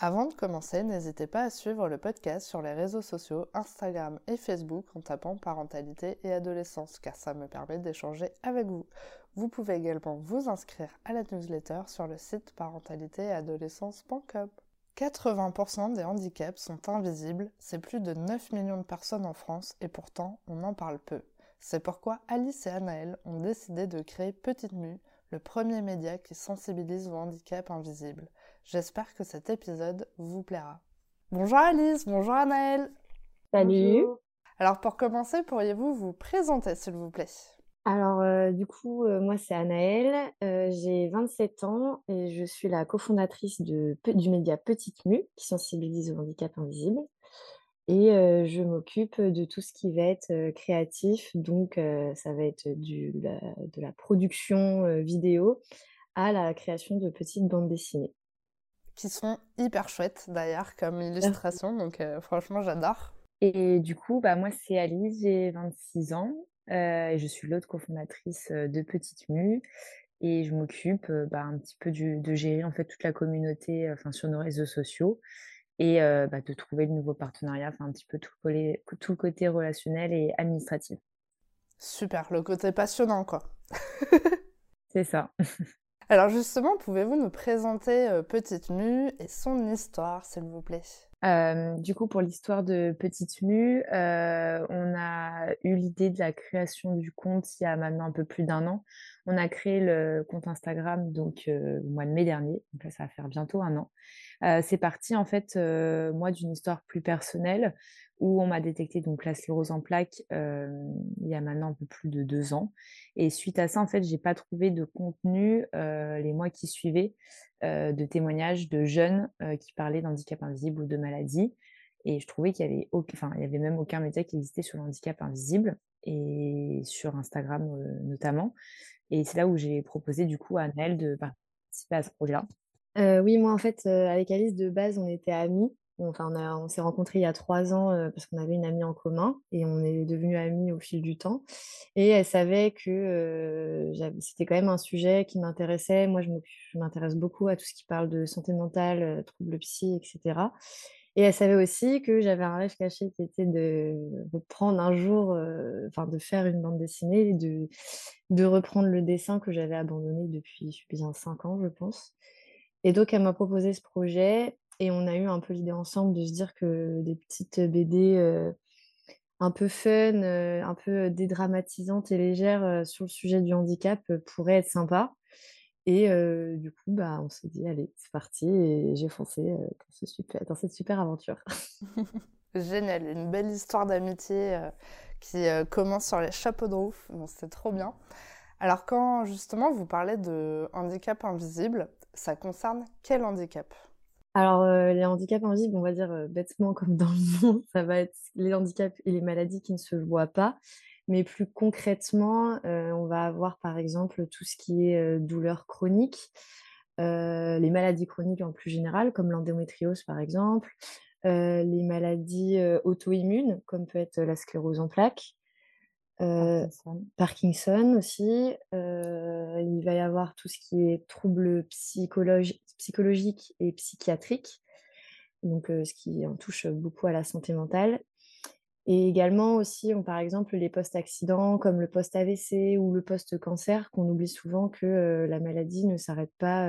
Avant de commencer, n'hésitez pas à suivre le podcast sur les réseaux sociaux Instagram et Facebook en tapant parentalité et adolescence car ça me permet d'échanger avec vous. Vous pouvez également vous inscrire à la newsletter sur le site parentalitéadolescence.com. 80% des handicaps sont invisibles, c'est plus de 9 millions de personnes en France et pourtant on en parle peu. C'est pourquoi Alice et Anaël ont décidé de créer Petite Mue, le premier média qui sensibilise au handicap invisible. J'espère que cet épisode vous plaira. Bonjour Alice, bonjour Anaëlle. Salut. Alors pour commencer, pourriez-vous vous présenter s'il vous plaît? Alors euh, du coup, euh, moi c'est Anaëlle, euh, j'ai 27 ans et je suis la cofondatrice de, du média Petite Mue qui sensibilise au handicap invisible. Et je m'occupe de tout ce qui va être créatif, donc ça va être du, de la production vidéo à la création de petites bandes dessinées qui sont hyper chouettes d'ailleurs comme illustration, donc euh, franchement j'adore. Et du coup, bah, moi c'est Alice, j'ai 26 ans euh, et je suis l'autre cofondatrice euh, de Petite Mue et je m'occupe bah, un petit peu de gérer en fait toute la communauté enfin, sur nos réseaux sociaux et bah, de trouver de nouveaux partenariats, enfin un petit peu tout, tout le côté relationnel et administratif. Super, le côté passionnant quoi. C'est ça. Alors justement, pouvez-vous nous présenter euh, Petite Mue et son histoire, s'il vous plaît? Euh, du coup, pour l'histoire de Petite Mue, euh, on a eu l'idée de la création du compte il y a maintenant un peu plus d'un an. On a créé le compte Instagram donc le mois de mai dernier, donc là ça va faire bientôt un an. c'est parti en fait moi d'une histoire plus personnelle où on m'a détecté donc la sclérose en plaques il y a maintenant un peu plus de deux ans. Et suite à ça, en fait, j'ai pas trouvé de contenu les mois qui suivaient de témoignages de jeunes qui parlaient d'handicap invisible ou de maladie. Et je trouvais qu'il y avait, il y avait même aucun média qui existait sur le handicap invisible et sur Instagram notamment. Et c'est là où j'ai proposé du coup à Nel de participer à ce projet-là. oui, moi en fait, avec Alice de base, on était amis. Enfin, on, s'est rencontrés il y a trois ans parce qu'on avait une amie en commun et on est devenus amis au fil du temps. Et elle savait que c'était quand même un sujet qui m'intéressait. Moi, je m'intéresse beaucoup à tout ce qui parle de santé mentale, troubles psy, etc. Et elle savait aussi que j'avais un rêve caché qui était de reprendre un jour, enfin de faire une bande dessinée, de, de reprendre le dessin que j'avais abandonné depuis bien cinq ans, je pense. Et donc, elle m'a proposé ce projet et on a eu un peu l'idée ensemble de se dire que des petites BD un peu fun, un peu dédramatisantes et légères sur le sujet du handicap pourraient être sympas. Et du coup, bah, on s'est dit, allez, c'est parti. Et j'ai foncé dans, cette super aventure. Génial, une belle histoire d'amitié qui commence sur les chapeaux de roue. c'est trop bien. Alors quand justement vous parlez de handicap invisible, ça concerne quel handicap? Alors, les handicaps invisibles, on va dire bêtement comme dans le monde, ça va être les handicaps et les maladies qui ne se voient pas. Mais plus concrètement, euh, on va avoir par exemple tout ce qui est douleur chronique, les maladies chroniques en plus général, comme l'endométriose par exemple, les maladies auto-immunes, comme peut être la sclérose en plaques, Parkinson. aussi. il va y avoir tout ce qui est troubles psychologiques et psychiatriques, donc ce qui en touche beaucoup à la santé mentale. Et également aussi, on, par exemple, les post-accidents comme le post-AVC ou le post-cancer, qu'on oublie souvent que la maladie ne s'arrête pas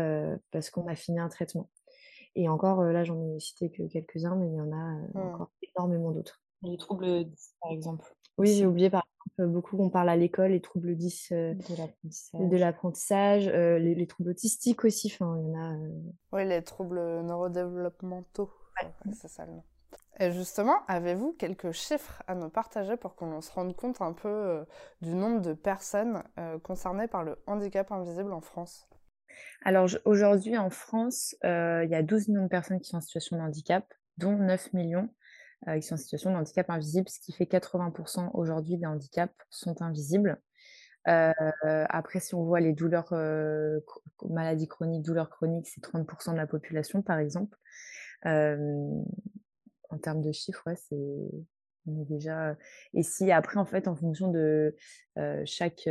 parce qu'on a fini un traitement. Et encore, là, j'en ai cité que quelques-uns, mais il y en a mmh. encore énormément d'autres. Les troubles par exemple. Oui, j'ai oublié par exemple, beaucoup on parle à l'école, les troubles 10 euh, de l'apprentissage, les, troubles autistiques aussi, enfin, il y en a. Oui, les troubles neurodéveloppementaux, c'est ça le nom. Et justement, avez-vous quelques chiffres à nous partager pour qu'on se rende compte un peu du nombre de personnes concernées par le handicap invisible en France? Alors aujourd'hui en France, il y a 12 millions de personnes qui sont en situation de handicap, dont 9 millions qui sont en situation de handicap invisible, ce qui fait 80% aujourd'hui des handicaps sont invisibles. après, si on voit les douleurs, maladies chroniques, douleurs chroniques, c'est 30% de la population, par exemple. En termes de chiffres, ouais, c'est on est déjà et si après, en fait, en fonction de, chaque,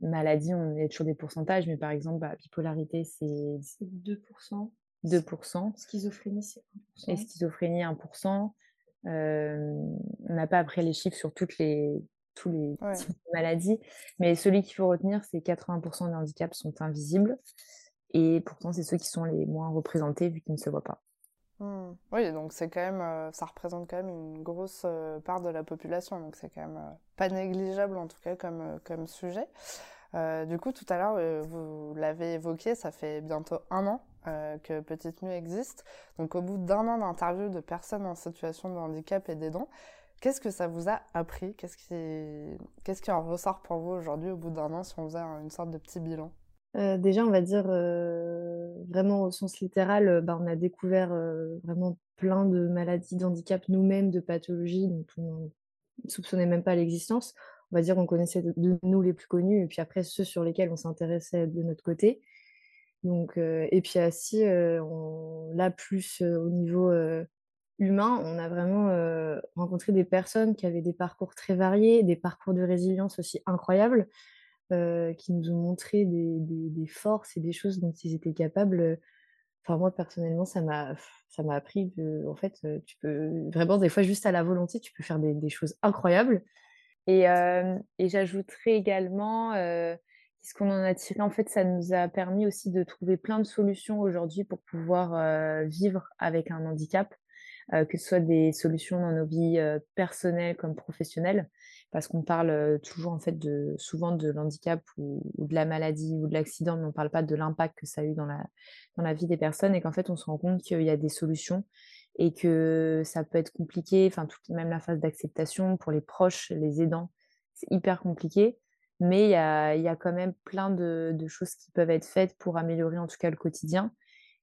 maladie, on est toujours des pourcentages, mais par exemple, bah, bipolarité, c'est C'est 2 2% Schizophrénie, c'est et 1% schizophrénie 1% on n'a pas après les chiffres sur toutes les tous les Ouais. types de maladies, mais celui qu'il faut retenir, c'est 80% des handicaps sont invisibles et pourtant, c'est ceux qui sont les moins représentés vu qu'ils ne se voient pas. Mmh. Oui, donc c'est quand même, euh, ça représente quand même une grosse euh, part de la population, donc c'est quand même euh, pas négligeable en tout cas comme, comme sujet. du coup, tout à l'heure, vous l'avez évoqué, ça fait bientôt un an que Petite Nuit existe. Donc au bout d'un an d'interview de personnes en situation de handicap et d'aidants, qu'est-ce que ça vous a appris? Qu'est-ce qui, qu'est-ce qui en ressort pour vous aujourd'hui au bout d'un an si on faisait une sorte de petit bilan? Euh, déjà, on va dire euh, vraiment au sens littéral, euh, bah, on a découvert vraiment plein de maladies, d'handicaps nous-mêmes, de pathologies dont on ne soupçonnait même pas l'existence. On va dire qu'on connaissait de, nous les plus connus et puis après ceux sur lesquels on s'intéressait de notre côté. Donc, et puis assis, on, là plus au niveau humain, on a vraiment rencontré des personnes qui avaient des parcours très variés, des parcours de résilience aussi incroyables. Euh, qui nous ont montré des, forces et des choses dont ils étaient capables. Enfin, moi, personnellement, ça m'a, appris que, en fait, euh, tu peux vraiment, des fois, juste à la volonté, tu peux faire des, choses incroyables. Et, euh, et j'ajouterais également, ce qu'on en a tiré, en fait, ça nous a permis aussi de trouver plein de solutions aujourd'hui pour pouvoir vivre avec un handicap, que ce soit des solutions dans nos vies personnelles comme professionnelles parce qu'on parle toujours en fait souvent de l'handicap ou, de la maladie ou de l'accident, mais on ne parle pas de l'impact que ça a eu dans la, vie des personnes et qu'en fait on se rend compte qu'il y a des solutions et que ça peut être compliqué, enfin même la phase d'acceptation pour les proches, les aidants, c'est hyper compliqué, mais il y a, quand même plein de, choses qui peuvent être faites pour améliorer en tout cas le quotidien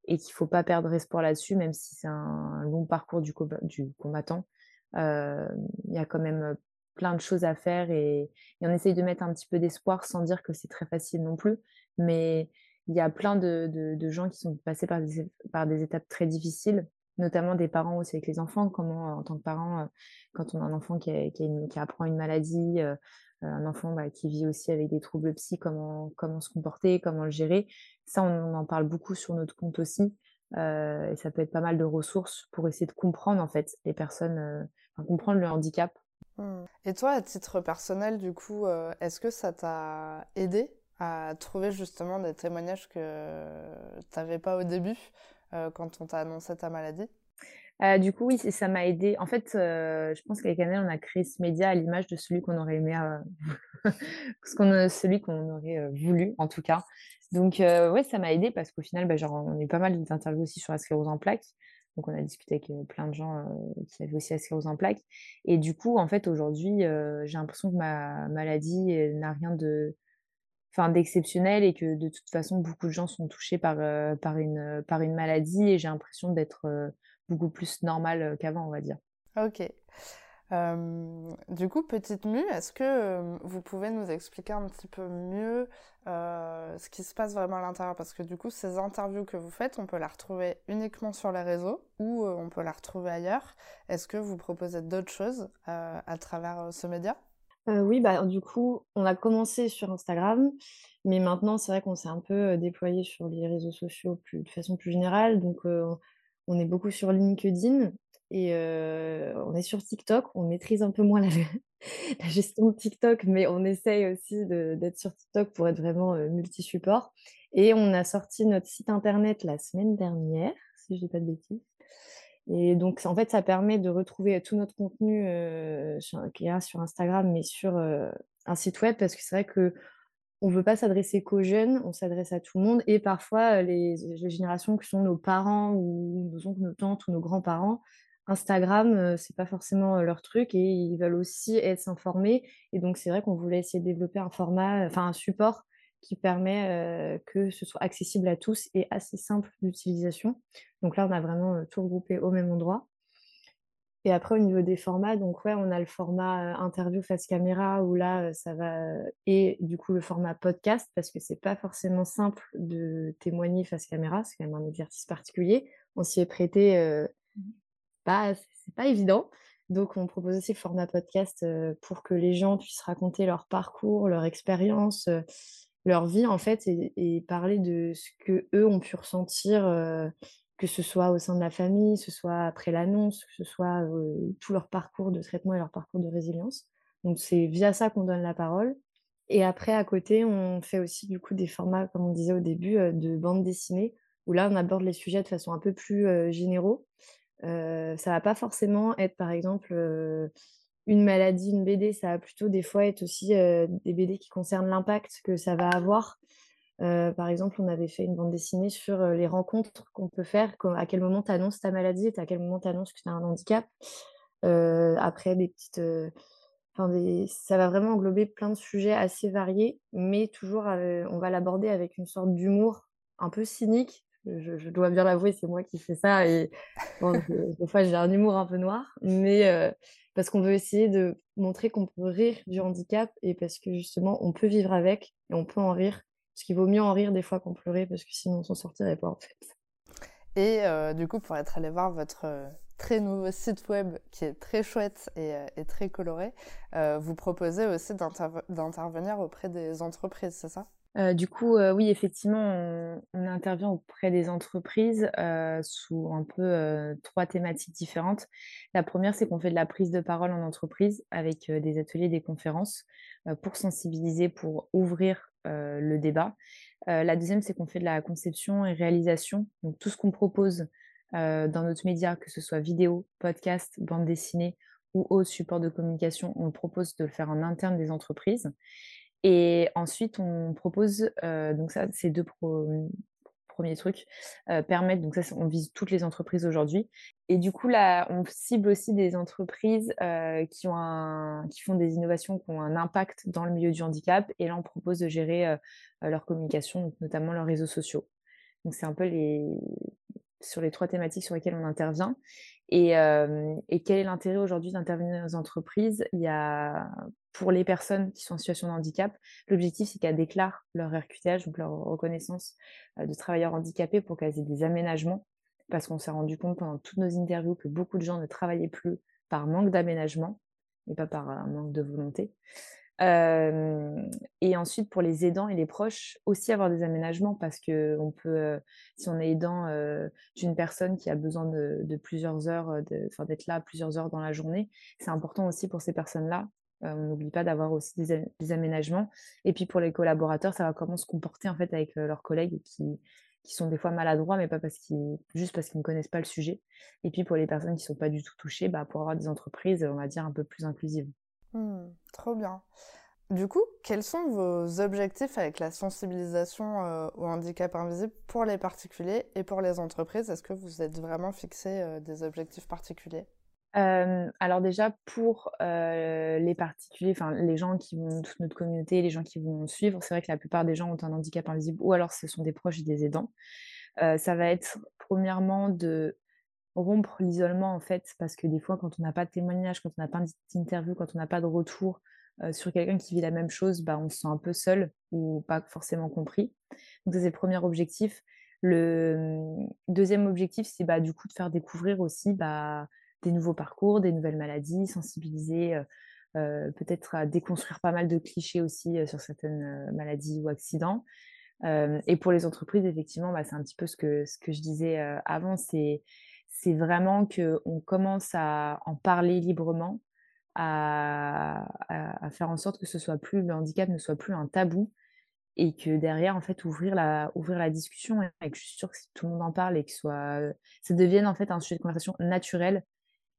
et qu'il ne faut pas perdre espoir là-dessus, même si c'est un long parcours du, du combattant. Il y a quand même plein de choses à faire et, on essaye de mettre un petit peu d'espoir sans dire que c'est très facile non plus. Mais il y a plein de, gens qui sont passés par des, par des étapes très difficiles, notamment des parents aussi avec les enfants. Comment, en tant que parent, euh, quand on a un enfant qui, qui, apprend une maladie, euh, un enfant bah, qui vit aussi avec des troubles psy, comment, comment se comporter, comment le gérer? Ça, on, en parle beaucoup sur notre compte aussi. Euh, et ça peut être pas mal de ressources pour essayer de comprendre en fait les personnes, comprendre le handicap Mmh. Et toi, à titre personnel, du coup, euh, est-ce que ça t'a aidé à trouver justement des témoignages que tu n'avais pas au début euh, quand on t'a annoncé ta maladie? Euh, du coup, oui, ça m'a aidé. En fait, je pense qu'avec Annelle, on a créé ce média à l'image de celui qu'on aurait aimé, celui qu'on aurait voulu, en tout cas. Donc, ouais, ça m'a aidé parce qu'au final, bah, genre, on a eu pas mal d'interviews aussi sur la sclérose en plaques. Donc, on a discuté avec plein de gens qui avaient aussi la sclérose en plaques. Et du coup, en fait, aujourd'hui, j'ai l'impression que ma maladie n'a rien de, enfin, d'exceptionnel et que de toute façon, beaucoup de gens sont touchés par, par, une, par une maladie et j'ai l'impression d'être beaucoup plus normale qu'avant, on va dire. Ok du coup, Petite Mue, est-ce que vous pouvez nous expliquer un petit peu mieux ce qui se passe vraiment à l'intérieur? Parce que du coup, ces interviews que vous faites, on peut la retrouver uniquement sur les réseaux ou on peut la retrouver ailleurs. Est-ce que vous proposez d'autres choses à travers ce média? Oui, bah, du coup, on a commencé sur Instagram, mais maintenant, c'est vrai qu'on s'est un peu déployé sur les réseaux sociaux de façon plus générale. Donc, on est beaucoup sur LinkedIn et on est sur TikTok, on maîtrise un peu moins la, gestion de TikTok, mais on essaye aussi d'être sur TikTok pour être vraiment multi-support. Et on a sorti notre site internet la semaine dernière, si je dis pas de bêtises. Et donc, en fait, ça permet de retrouver tout notre contenu qui est sur Instagram, mais sur un site web, parce que c'est vrai que on ne veut pas s'adresser qu'aux jeunes, on s'adresse à tout le monde. Et parfois, les, les, générations qui sont nos parents ou nos oncles, nos tantes ou nos grands-parents Instagram, c'est pas forcément leur truc et ils veulent aussi être s'informer. Et donc, c'est vrai qu'on voulait essayer de développer un format, enfin un support qui permet que ce soit accessible à tous et assez simple d'utilisation. Donc là, on a vraiment tout regroupé au même endroit. Et après, au niveau des formats, donc ouais, on a le format interview face caméra où là, ça va. Et du coup, le format podcast, parce que c'est pas forcément simple de témoigner face caméra, c'est quand même un exercice particulier. On s'y est prêté, euh, pas, c'est pas évident. Donc, on propose aussi le format podcast pour que les gens puissent raconter leur parcours, leur expérience, leur vie en fait, et, parler de ce que eux ont pu ressentir que ce soit au sein de la famille, que ce soit après l'annonce, que ce soit tout leur parcours de traitement et leur parcours de résilience. Donc c'est via ça qu'on donne la parole. Et après, à côté, on fait aussi du coup des formats, comme on disait au début, de bande dessinée, où là, on aborde les sujets de façon un peu plus généraux. Euh, ça va pas forcément être, par exemple, une maladie, une BD, ça va plutôt des fois être aussi des BD qui concernent l'impact que ça va avoir euh, par exemple, on avait fait une bande dessinée sur euh, les rencontres qu'on peut faire, à quel moment tu annonces ta maladie et à quel moment tu annonces que tu as un handicap. Euh, après, des petites. ça va vraiment englober plein de sujets assez variés, mais toujours, on va l'aborder avec une sorte d'humour un peu cynique. Je, dois bien l'avouer, c'est moi qui fais ça. Et des fois, j'ai un humour un peu noir, mais parce qu'on veut essayer de montrer qu'on peut rire du handicap et parce que justement, on peut vivre avec et on peut en rire parce qu'il vaut mieux en rire des fois qu'en pleurer, parce que sinon on s'en sortirait pas en fait. Et euh, du coup, pour être allé voir votre euh, très nouveau site web qui est très chouette et, euh, très coloré, vous proposez aussi d'intervenir auprès des entreprises, c'est ça? Du coup, oui, effectivement, on, intervient auprès des entreprises sous un peu trois thématiques différentes. La première, c'est qu'on fait de la prise de parole en entreprise avec des ateliers, des conférences pour sensibiliser, pour ouvrir le débat. La deuxième, c'est qu'on fait de la conception et réalisation. Donc tout ce qu'on propose dans notre média, que ce soit vidéo, podcast, bande dessinée ou autre support de communication, on propose de le faire en interne des entreprises. Et ensuite, on propose, donc ça, ces deux premiers trucs, permettent, donc ça, on vise toutes les entreprises aujourd'hui, et du coup, là, on cible aussi des entreprises euh, qui, ont un, qui font des innovations qui ont un impact dans le milieu du handicap. Et là, on propose de gérer euh, leur communication, notamment leurs réseaux sociaux. Donc, c'est un peu les... sur les trois thématiques sur lesquelles on intervient. Et, euh, quel est l'intérêt aujourd'hui d'intervenir dans les entreprises? Il y a, pour les personnes qui sont en situation de handicap, l'objectif, c'est qu'elles déclarent leur RQTH, donc leur reconnaissance de travailleurs handicapés, pour qu'elles aient des aménagements parce qu'on s'est rendu compte pendant toutes nos interviews que beaucoup de gens ne travaillaient plus par manque d'aménagement et pas par un manque de volonté. Et ensuite, pour les aidants et les proches, aussi avoir des aménagements parce que on peut, si on est aidant d'une personne qui a besoin de, plusieurs heures, d'être là plusieurs heures dans la journée, c'est important aussi pour ces personnes-là. on n'oublie pas d'avoir aussi des, aménagements. Et puis pour les collaborateurs, ça va comment se comporter en fait avec leurs collègues qui, sont des fois maladroits, mais pas parce juste parce qu'ils ne connaissent pas le sujet. Et puis pour les personnes qui ne sont pas du tout touchées, bah, pour avoir des entreprises, on va dire, un peu plus inclusives. Mmh, trop bien. Du coup, quels sont vos objectifs avec la sensibilisation euh, au handicap invisible pour les particuliers et pour les entreprises? Est-ce que vous êtes vraiment fixé euh, des objectifs particuliers? Alors déjà pour les particuliers, enfin les gens qui vont toute notre communauté, les gens qui vont suivre, c'est vrai que la plupart des gens ont un handicap invisible ou alors ce sont des proches et des aidants. ça va être premièrement de rompre l'isolement en fait, parce que des fois quand on n'a pas de témoignage, quand on n'a pas d'interview, quand on n'a pas de retour sur quelqu'un qui vit la même chose, bah, on se sent un peu seul ou pas forcément compris. Donc c'est le premier objectif. Le deuxième objectif, c'est bah, du coup de faire découvrir aussi bah, des nouveaux parcours, des nouvelles maladies, sensibiliser, euh, euh, peut-être à déconstruire pas mal de clichés aussi euh, sur certaines maladies ou accidents. et pour les entreprises, effectivement, bah, c'est un petit peu ce que, ce que je disais avant, c'est, c'est vraiment qu'on commence à en parler librement, à, faire en sorte que ce soit plus, le handicap ne soit plus un tabou, et que derrière, en fait, ouvrir la, discussion, et que je suis sûre que tout le monde en parle et que soit, ça devienne en fait un sujet de conversation naturel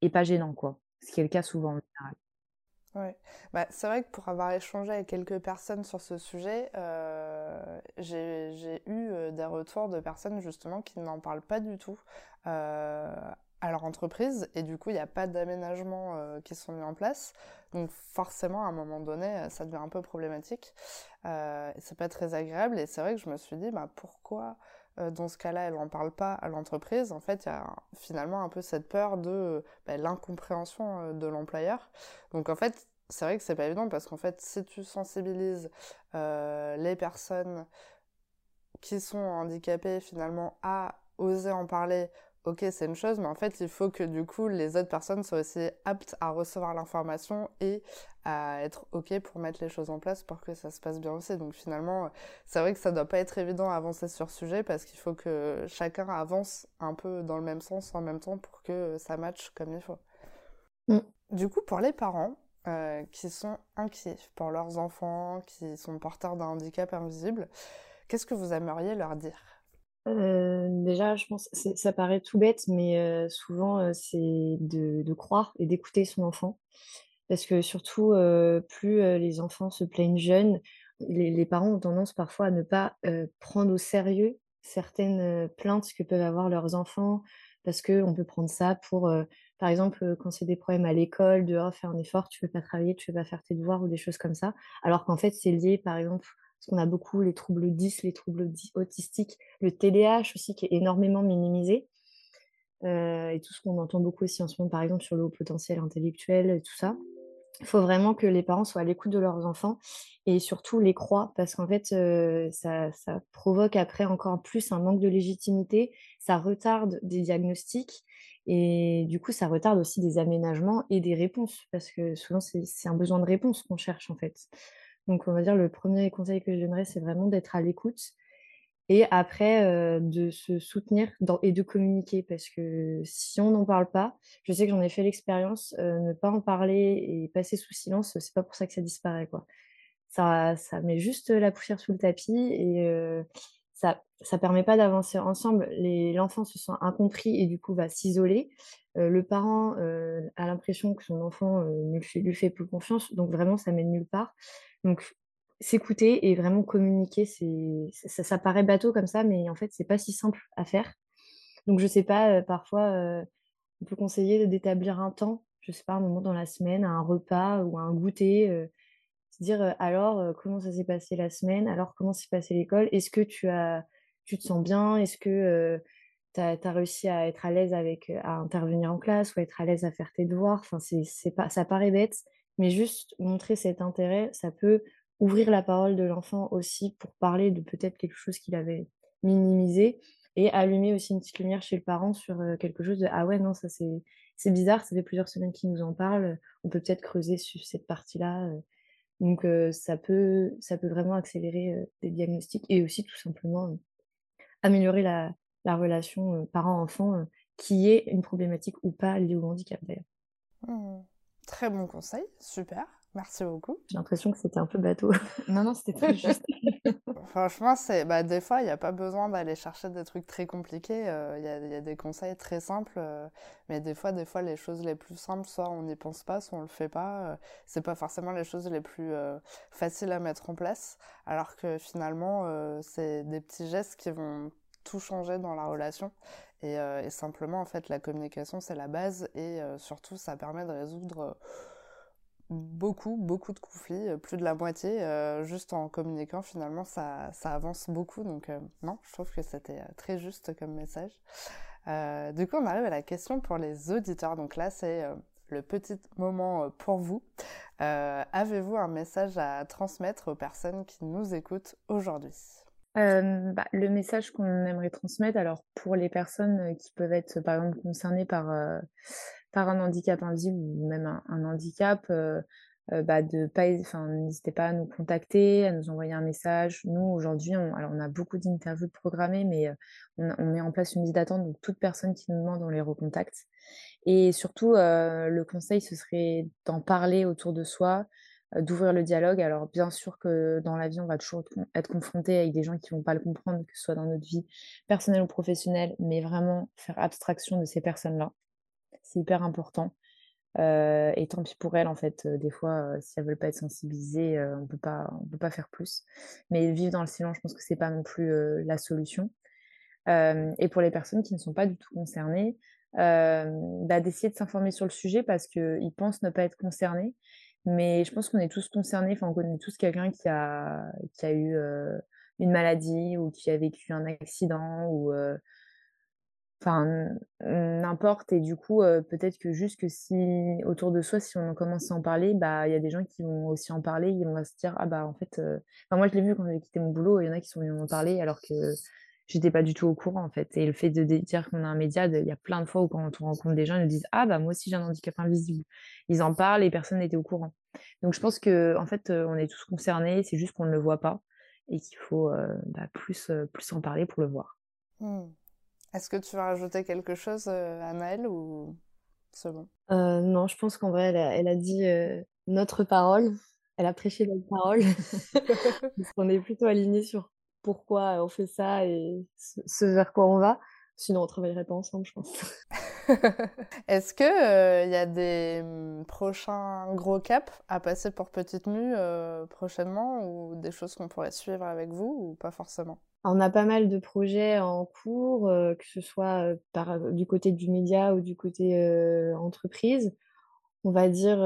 et pas gênant, quoi. Ce qui est le cas souvent en général. Ouais. Bah, c'est vrai que pour avoir échangé avec quelques personnes sur ce sujet, euh, j'ai eu euh, des retours de personnes justement qui n'en parlent pas du tout euh, à leur entreprise et du coup il n'y a pas d'aménagement qui sont mis en place. Donc forcément à un moment donné ça devient un peu problématique. c'est pas très agréable et c'est vrai que je me suis dit bah, pourquoi dans ce cas-là, elle n'en parle pas à l'entreprise, en fait, il y a finalement un peu cette peur de bah, l'incompréhension de l'employeur. Donc en fait, c'est vrai que c'est pas évident parce qu'en fait, si tu sensibilises les personnes qui sont handicapées finalement à oser en parler, ok, c'est une chose, mais en fait, il faut que du coup, les autres personnes soient aussi aptes à recevoir l'information et à être ok pour mettre les choses en place pour que ça se passe bien aussi. Donc finalement, c'est vrai que ça doit pas être évident à avancer sur ce sujet parce qu'il faut que chacun avance un peu dans le même sens en même temps pour que ça matche comme il faut. Mm. Du coup, pour les parents, euh, qui sont inquiets pour leurs enfants, qui sont porteurs d'un handicap invisible, qu'est-ce que vous aimeriez leur dire? Déjà, je pense, ça paraît tout bête, mais souvent, c'est de, croire et d'écouter son enfant. Parce que surtout, plus les enfants se plaignent jeunes, les, parents ont tendance parfois à ne pas prendre au sérieux certaines plaintes que peuvent avoir leurs enfants, parce qu'on peut prendre ça pour, par exemple, quand c'est des problèmes à l'école, de oh, faire un effort, tu ne veux pas travailler, tu ne veux pas faire tes devoirs ou des choses comme ça, alors qu'en fait, c'est lié, par exemple, qu'on a beaucoup les troubles 10, les troubles autistiques, le TDAH aussi qui est énormément minimisé. Euh, et tout ce qu'on entend beaucoup aussi en ce moment, par exemple, sur le haut potentiel intellectuel, et tout ça. Il faut vraiment que les parents soient à l'écoute de leurs enfants et surtout les croient parce qu'en fait, euh, ça, ça, provoque après encore plus un manque de légitimité, ça retarde des diagnostics et du coup, ça retarde aussi des aménagements et des réponses parce que souvent, c'est un besoin de réponse qu'on cherche en fait. Donc, on va dire le premier conseil que je donnerais, c'est vraiment d'être à l'écoute et après euh, de se soutenir et de communiquer parce que si on n'en parle pas, je sais que j'en ai fait l'expérience, euh, ne pas en parler et passer sous silence, c'est pas pour ça que ça disparaît quoi. Ça, ça met juste la poussière sous le tapis et euh, ça ça permet pas d'avancer ensemble. L'enfant se sent incompris et du coup va s'isoler. le parent a l'impression que son enfant ne lui fait, lui fait plus confiance, donc vraiment ça mène nulle part. Donc, s'écouter et vraiment communiquer, c'est ça, ça, paraît bateau comme ça, mais en fait, c'est pas si simple à faire. Donc, je sais pas, parfois, on peut conseiller d'établir un temps, je sais pas, un moment dans la semaine, un repas ou un goûter, se dire alors, comment ça s'est passé la semaine, alors, comment s'est passé l'école, est-ce que tu, as, tu te sens bien, est-ce que tu as, réussi à être à l'aise avec, à intervenir en classe ou à être à l'aise à faire tes devoirs, enfin, c'est pas, ça paraît bête, mais juste montrer cet intérêt, ça peut ouvrir la parole de l'enfant aussi pour parler de peut-être quelque chose qu'il avait minimisé et allumer aussi une petite lumière chez le parent sur quelque chose de ah ouais non ça c'est c'est bizarre ça fait plusieurs semaines qu'il nous en parle on peut peut-être creuser sur cette partie là donc ça peut ça peut vraiment accélérer des diagnostics et aussi tout simplement améliorer la, la relation parent-enfant qui est une problématique ou pas liée au handicap d'ailleurs. Mmh. Très bon conseil, super. Merci beaucoup. J'ai l'impression que c'était un peu bateau. non, non, c'était très juste. Franchement, c'est bah, des fois, il n'y a pas besoin d'aller chercher des trucs très compliqués. Euh, il y, a, des conseils très simples. Euh, mais des fois, des fois, les choses les plus simples, soit on n'y pense pas, soit on le fait pas. Euh, c'est pas forcément les choses les plus faciles à mettre en place. Alors que finalement, c'est des petits gestes qui vont tout changer dans la relation. Euh, et, simplement, en fait, la communication, c'est la base. Et euh, surtout, ça permet de résoudre euh, beaucoup, beaucoup de conflits, plus de la moitié. juste en communiquant, finalement, ça, ça avance beaucoup. Donc, non, je trouve que c'était très juste comme message. du coup, on arrive à la question pour les auditeurs. Donc là, c'est le petit moment pour vous. Avez-vous un message à transmettre aux personnes qui nous écoutent aujourd'hui? Bah, le message qu'on aimerait transmettre, alors pour les personnes qui peuvent être par exemple concernées par, par un handicap invisible ou même un, handicap, bah, de pas, n'hésitez pas à nous contacter, à nous envoyer un message. Nous aujourd'hui, on, alors on a beaucoup d'interviews programmées, mais on, on, met en place une liste d'attente, donc toute personne qui nous demande, on les recontacte. Et surtout, le conseil, ce serait d'en parler autour de soi, euh, d'ouvrir le dialogue. Alors bien sûr que dans la vie, on va toujours être confronté avec des gens qui vont pas le comprendre, que ce soit dans notre vie personnelle ou professionnelle, mais vraiment faire abstraction de ces personnes-là. C'est hyper important. Euh, et tant pis pour elles, en fait, euh, des fois, si elles veulent pas être sensibilisées, on peut pas, on peut pas faire plus. Mais vivre dans le silence, je pense que c'est pas non plus la solution. et pour les personnes qui ne sont pas du tout concernées, bah, d'essayer de s'informer sur le sujet parce qu'ils pensent ne pas être concernés mais je pense qu'on est tous concernés, enfin, on connaît tous quelqu'un qui a, qui a eu une maladie ou qui a vécu un accident ou enfin n'importe. Et du coup peut-être que juste que si autour de soi si on commence à en parler bah il y a des gens qui vont aussi en parler. Ils vont se dire ah bah en fait enfin, moi je l'ai vu quand j'ai quitté mon boulot il y en a qui sont venus m'en parler alors que j'étais pas du tout au courant en fait et le fait de dire qu'on a un média il y a plein de fois où quand on rencontre des gens ils nous disent ah bah moi aussi j'ai un handicap invisible ils en parlent et personne n'était au courant donc je pense que en fait on est tous concernés c'est juste qu'on ne le voit pas et qu'il faut bah, plus plus en parler pour le voir mmh. Est-ce que tu veux rajouter quelque chose, euh, Anaëlle, ou c'est bon? Euh, Non, je pense qu'en vrai, elle a, dit euh, notre parole. Elle a prêché notre parole. Parce qu'on est plutôt aligné sur pourquoi on fait ça et ce, vers quoi on va. Sinon, on travaillerait pas ensemble, je pense. Est-ce qu'il il y a des mmh, prochains gros caps à passer pour Petite Mue prochainement ou des choses qu'on pourrait suivre avec vous ou pas forcément? On a pas mal de projets en cours, euh, que ce soit euh, par, euh, du côté du média ou du côté entreprise. On va dire,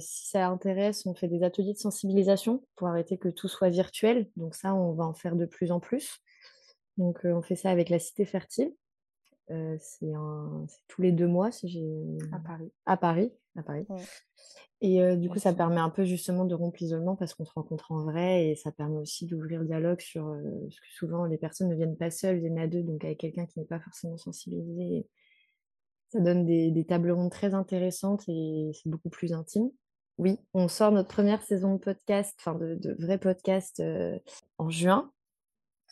si ça intéresse, on fait des ateliers de sensibilisation pour arrêter que tout soit virtuel. Donc ça, on va en faire de plus en plus. Donc on fait ça avec la Cité Fertile. c'est tous les deux mois, si j'ai... À Paris. À Paris, à Paris. Et du coup, ça permet un peu justement de rompre l'isolement parce qu'on se rencontre en vrai et ça permet aussi d'ouvrir le dialogue sur ce que souvent les personnes ne viennent pas seules, viennent à deux, donc avec quelqu'un qui n'est pas forcément sensibilisé. Ça donne des, tables rondes très intéressantes et c'est beaucoup plus intime. Oui, on sort notre première saison de podcast, enfin de, de vrai podcast en juin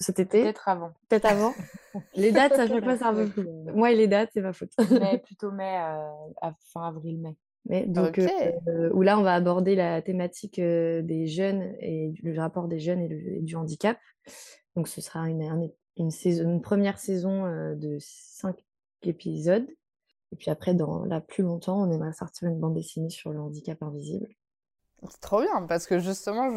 cet été. Peut-être avant. Peut-être avant. les dates, chaque fois, c'est un peu flou. Moi et les dates, c'est ma faute. mais plutôt mai, fin avril-mai. Mais donc, euh, où là, on va aborder la thématique euh, des jeunes et le rapport des jeunes et, du handicap. Donc, ce sera une, une, saison, une première saison euh, de cinq épisodes. Et puis après, dans la plus longtemps, on aimerait sortir une bande dessinée sur le handicap invisible. C'est trop bien, parce que justement,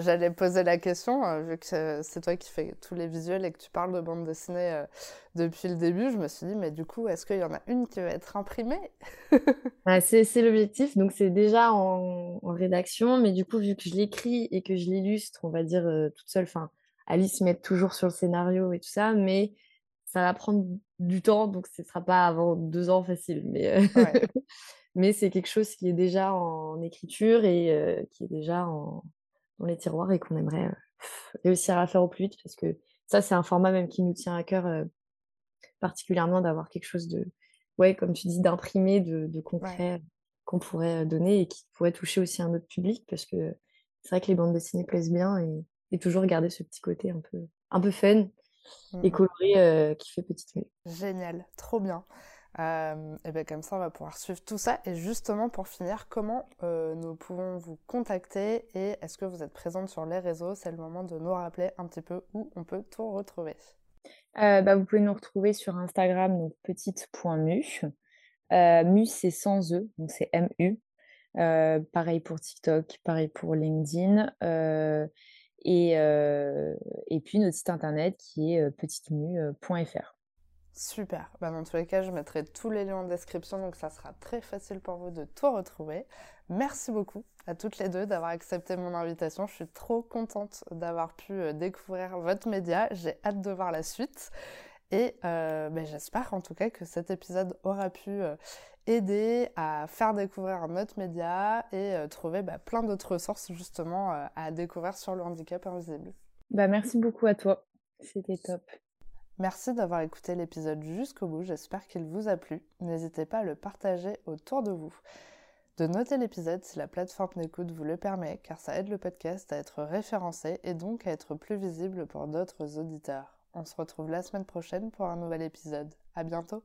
j'allais poser la question, euh, vu que c'est toi qui fais tous les visuels et que tu parles de bande dessinée euh, depuis le début, je me suis dit, mais du coup, est-ce qu'il y en a une qui va être imprimée? Ah, C'est l'objectif, donc c'est déjà en, rédaction, mais du coup, vu que je l'écris et que je l'illustre, on va dire euh, toute seule, enfin, Alice met toujours sur le scénario et tout ça, mais ça va prendre du temps, donc ce ne sera pas avant deux ans facile. Mais mais c'est quelque chose qui est déjà en écriture et qui est déjà en, dans les tiroirs et qu'on aimerait réussir à faire au plus vite parce que ça, c'est un format même qui nous tient à cœur particulièrement d'avoir quelque chose de, ouais, comme tu dis, d'imprimé, de, concret qu'on pourrait donner et qui pourrait toucher aussi un autre public parce que c'est vrai que les bandes dessinées plaisent bien et, toujours garder ce petit côté un peu, un peu fun et mmh coloré qui fait petite Génial, trop bien. Euh, et bien comme ça, on va pouvoir suivre tout ça. Et justement, pour finir, comment euh, nous pouvons vous contacter et est-ce que vous êtes présente sur les réseaux? C'est le moment de nous rappeler un petit peu où on peut tout retrouver. Euh, bah, vous pouvez nous retrouver sur Instagram, donc petite.mu. mu, c'est sans E, donc c'est MU. pareil pour TikTok, pareil pour LinkedIn. Et, et, puis notre site internet qui est petitemu.fr. Super. Bah, dans tous les cas, je mettrai tous les liens en description, donc ça sera très facile pour vous de tout retrouver. Merci beaucoup à toutes les deux d'avoir accepté mon invitation. Je suis trop contente d'avoir pu euh, découvrir votre média. J'ai hâte de voir la suite. Et euh, bah, j'espère en tout cas que cet épisode aura pu euh, aider à faire découvrir notre média et trouver bah, plein d'autres ressources justement à découvrir sur le handicap invisible. Bah, merci beaucoup à toi. C'était top. Merci d'avoir écouté l'épisode jusqu'au bout, j'espère qu'il vous a plu. N'hésitez pas à le partager autour de vous. De noter l'épisode si la plateforme d'écoute vous le permet, car ça aide le podcast à être référencé et donc à être plus visible pour d'autres auditeurs. On se retrouve la semaine prochaine pour un nouvel épisode. À bientôt!